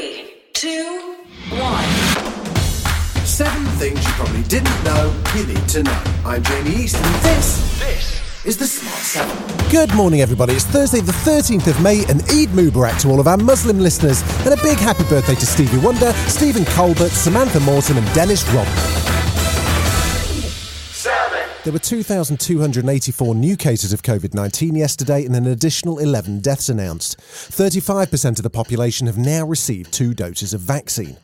three, two, one. Seven things you probably didn't know you need to know. I'm Jamie East, and this, this is the Smart Seven. Good morning, everybody. It's Thursday, the 13th of May, and Eid Mubarak to all of our Muslim listeners, and a big happy birthday to Stevie Wonder, Stephen Colbert, Samantha Morton, and Dennis Rodman. There were 2,284 new cases of COVID 19 yesterday and an additional 11 deaths announced. 35% of the population have now received two doses of vaccine.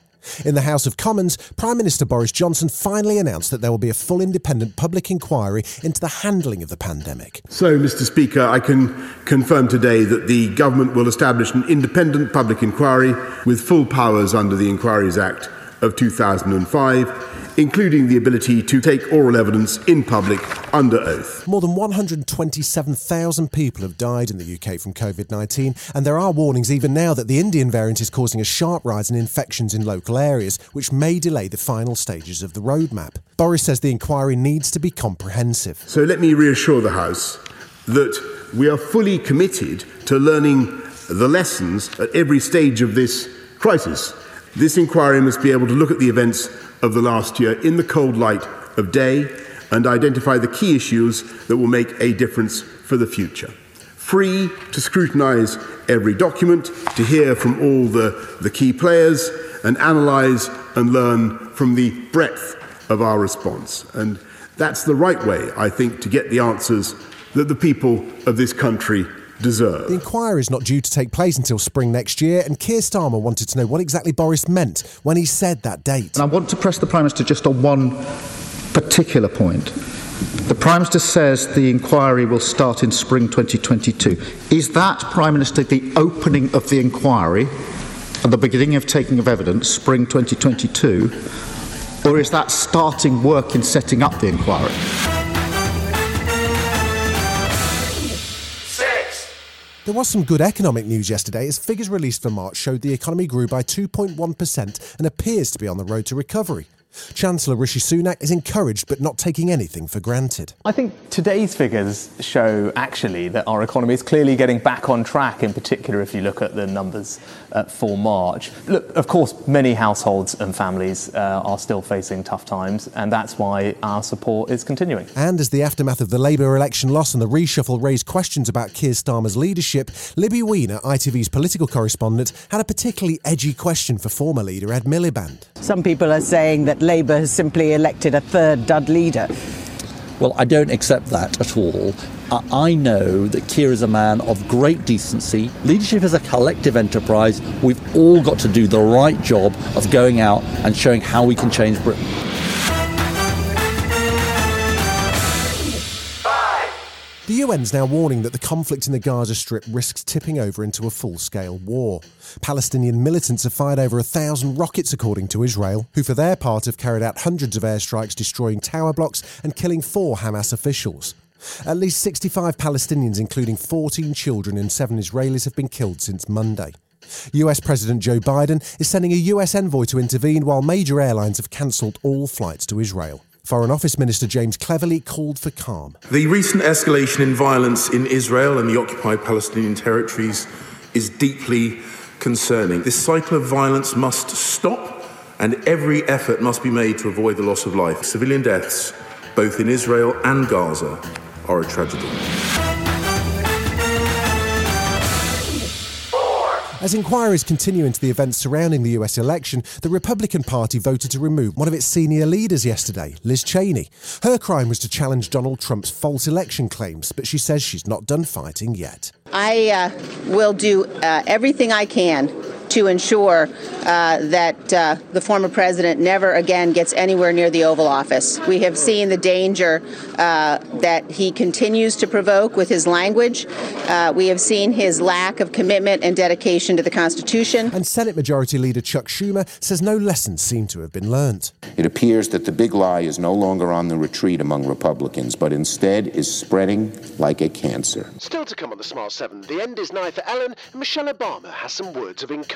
In the House of Commons, Prime Minister Boris Johnson finally announced that there will be a full independent public inquiry into the handling of the pandemic. So, Mr. Speaker, I can confirm today that the government will establish an independent public inquiry with full powers under the Inquiries Act of 2005, including the ability to take oral evidence in public under oath. More than 127,000 people have died in the UK from COVID 19, and there are warnings even now that the Indian variant is causing a sharp rise in infections in local areas, which may delay the final stages of the roadmap. Boris says the inquiry needs to be comprehensive. So let me reassure the House that we are fully committed to learning the lessons at every stage of this crisis. This inquiry must be able to look at the events of the last year in the cold light of day and identify the key issues that will make a difference for the future. Free to scrutinise every document, to hear from all the, the key players, and analyse and learn from the breadth of our response. And that's the right way, I think, to get the answers that the people of this country deserve. The inquiry is not due to take place until spring next year, and Keir Starmer wanted to know what exactly Boris meant when he said that date. And I want to press the Prime Minister just on one particular point. The Prime Minister says the inquiry will start in spring 2022. Is that, Prime Minister, the opening of the inquiry and the beginning of taking of evidence, spring 2022? Or is that starting work in setting up the inquiry? There was some good economic news yesterday as figures released for March showed the economy grew by 2.1% and appears to be on the road to recovery. Chancellor Rishi Sunak is encouraged but not taking anything for granted. I think today's figures show actually that our economy is clearly getting back on track, in particular if you look at the numbers uh, for March. Look, of course, many households and families uh, are still facing tough times, and that's why our support is continuing. And as the aftermath of the Labour election loss and the reshuffle raised questions about Keir Starmer's leadership, Libby Wiener, ITV's political correspondent, had a particularly edgy question for former leader Ed Miliband. Some people are saying that Labour has simply elected a third dud leader. Well, I don't accept that at all. I know that Keir is a man of great decency. Leadership is a collective enterprise. We've all got to do the right job of going out and showing how we can change Britain. The UN's now warning that the conflict in the Gaza Strip risks tipping over into a full scale war. Palestinian militants have fired over a thousand rockets, according to Israel, who for their part have carried out hundreds of airstrikes, destroying tower blocks and killing four Hamas officials. At least 65 Palestinians, including 14 children and seven Israelis, have been killed since Monday. US President Joe Biden is sending a US envoy to intervene while major airlines have cancelled all flights to Israel. Foreign Office Minister James Cleverly called for calm. The recent escalation in violence in Israel and the occupied Palestinian territories is deeply concerning. This cycle of violence must stop, and every effort must be made to avoid the loss of life. Civilian deaths, both in Israel and Gaza, are a tragedy. As inquiries continue into the events surrounding the US election, the Republican Party voted to remove one of its senior leaders yesterday, Liz Cheney. Her crime was to challenge Donald Trump's false election claims, but she says she's not done fighting yet. I uh, will do uh, everything I can to ensure uh, that uh, the former president never again gets anywhere near the Oval Office. We have seen the danger uh, that he continues to provoke with his language. Uh, we have seen his lack of commitment and dedication to the Constitution. And Senate Majority Leader Chuck Schumer says no lessons seem to have been learned. It appears that the big lie is no longer on the retreat among Republicans, but instead is spreading like a cancer. Still to come on the Smart 7, the end is nigh for Ellen, and Michelle Obama has some words of encouragement.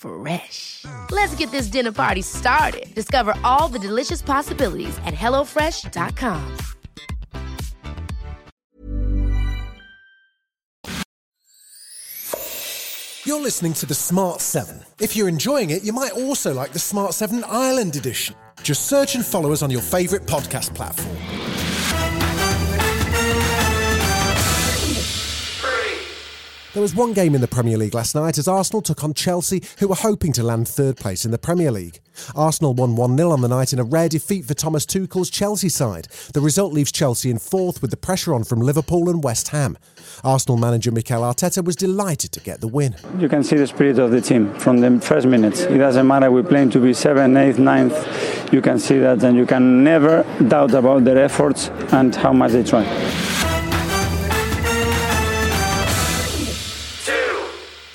Fresh. Let's get this dinner party started. Discover all the delicious possibilities at hellofresh.com. You're listening to the Smart 7. If you're enjoying it, you might also like the Smart 7 Ireland edition. Just search and follow us on your favourite podcast platform. There was one game in the Premier League last night as Arsenal took on Chelsea, who were hoping to land third place in the Premier League. Arsenal won 1 0 on the night in a rare defeat for Thomas Tuchel's Chelsea side. The result leaves Chelsea in fourth with the pressure on from Liverpool and West Ham. Arsenal manager Mikel Arteta was delighted to get the win. You can see the spirit of the team from the first minutes. It doesn't matter, we play to be 7th, 8th, 9th. You can see that, and you can never doubt about their efforts and how much they try.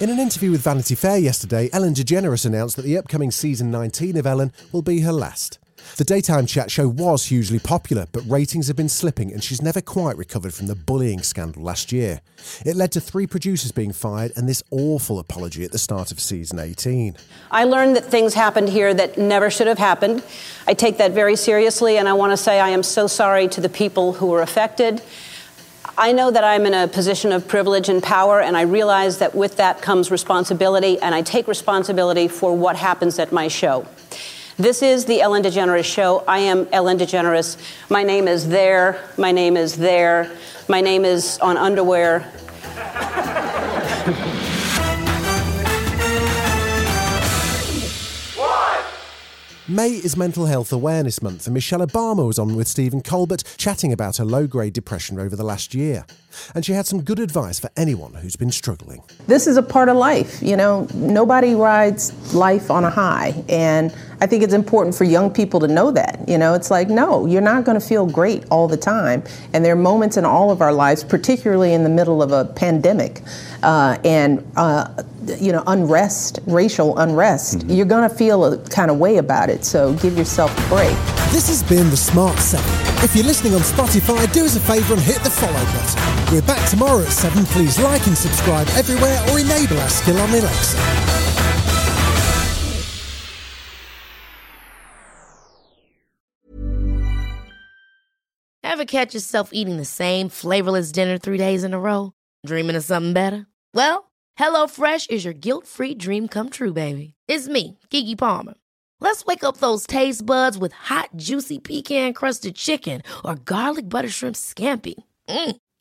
In an interview with Vanity Fair yesterday, Ellen DeGeneres announced that the upcoming season 19 of Ellen will be her last. The daytime chat show was hugely popular, but ratings have been slipping and she's never quite recovered from the bullying scandal last year. It led to three producers being fired and this awful apology at the start of season 18. I learned that things happened here that never should have happened. I take that very seriously, and I want to say I am so sorry to the people who were affected. I know that I'm in a position of privilege and power, and I realize that with that comes responsibility, and I take responsibility for what happens at my show. This is the Ellen DeGeneres Show. I am Ellen DeGeneres. My name is there. My name is there. My name is on underwear. May is Mental Health Awareness Month, and Michelle Obama was on with Stephen Colbert chatting about her low grade depression over the last year. And she had some good advice for anyone who's been struggling. This is a part of life. You know, nobody rides life on a high. And I think it's important for young people to know that. You know, it's like, no, you're not going to feel great all the time. And there are moments in all of our lives, particularly in the middle of a pandemic uh, and, uh, you know, unrest, racial unrest, mm-hmm. you're going to feel a kind of way about it. So give yourself a break. This has been The Smart 7. If you're listening on Spotify, do us a favour and hit the follow button. We're back tomorrow at 7. Please like and subscribe everywhere or enable our skill on Alexa. Ever catch yourself eating the same flavorless dinner three days in a row? Dreaming of something better? Well, HelloFresh is your guilt free dream come true, baby. It's me, Keke Palmer. Let's wake up those taste buds with hot, juicy pecan crusted chicken or garlic butter shrimp scampi. Mm.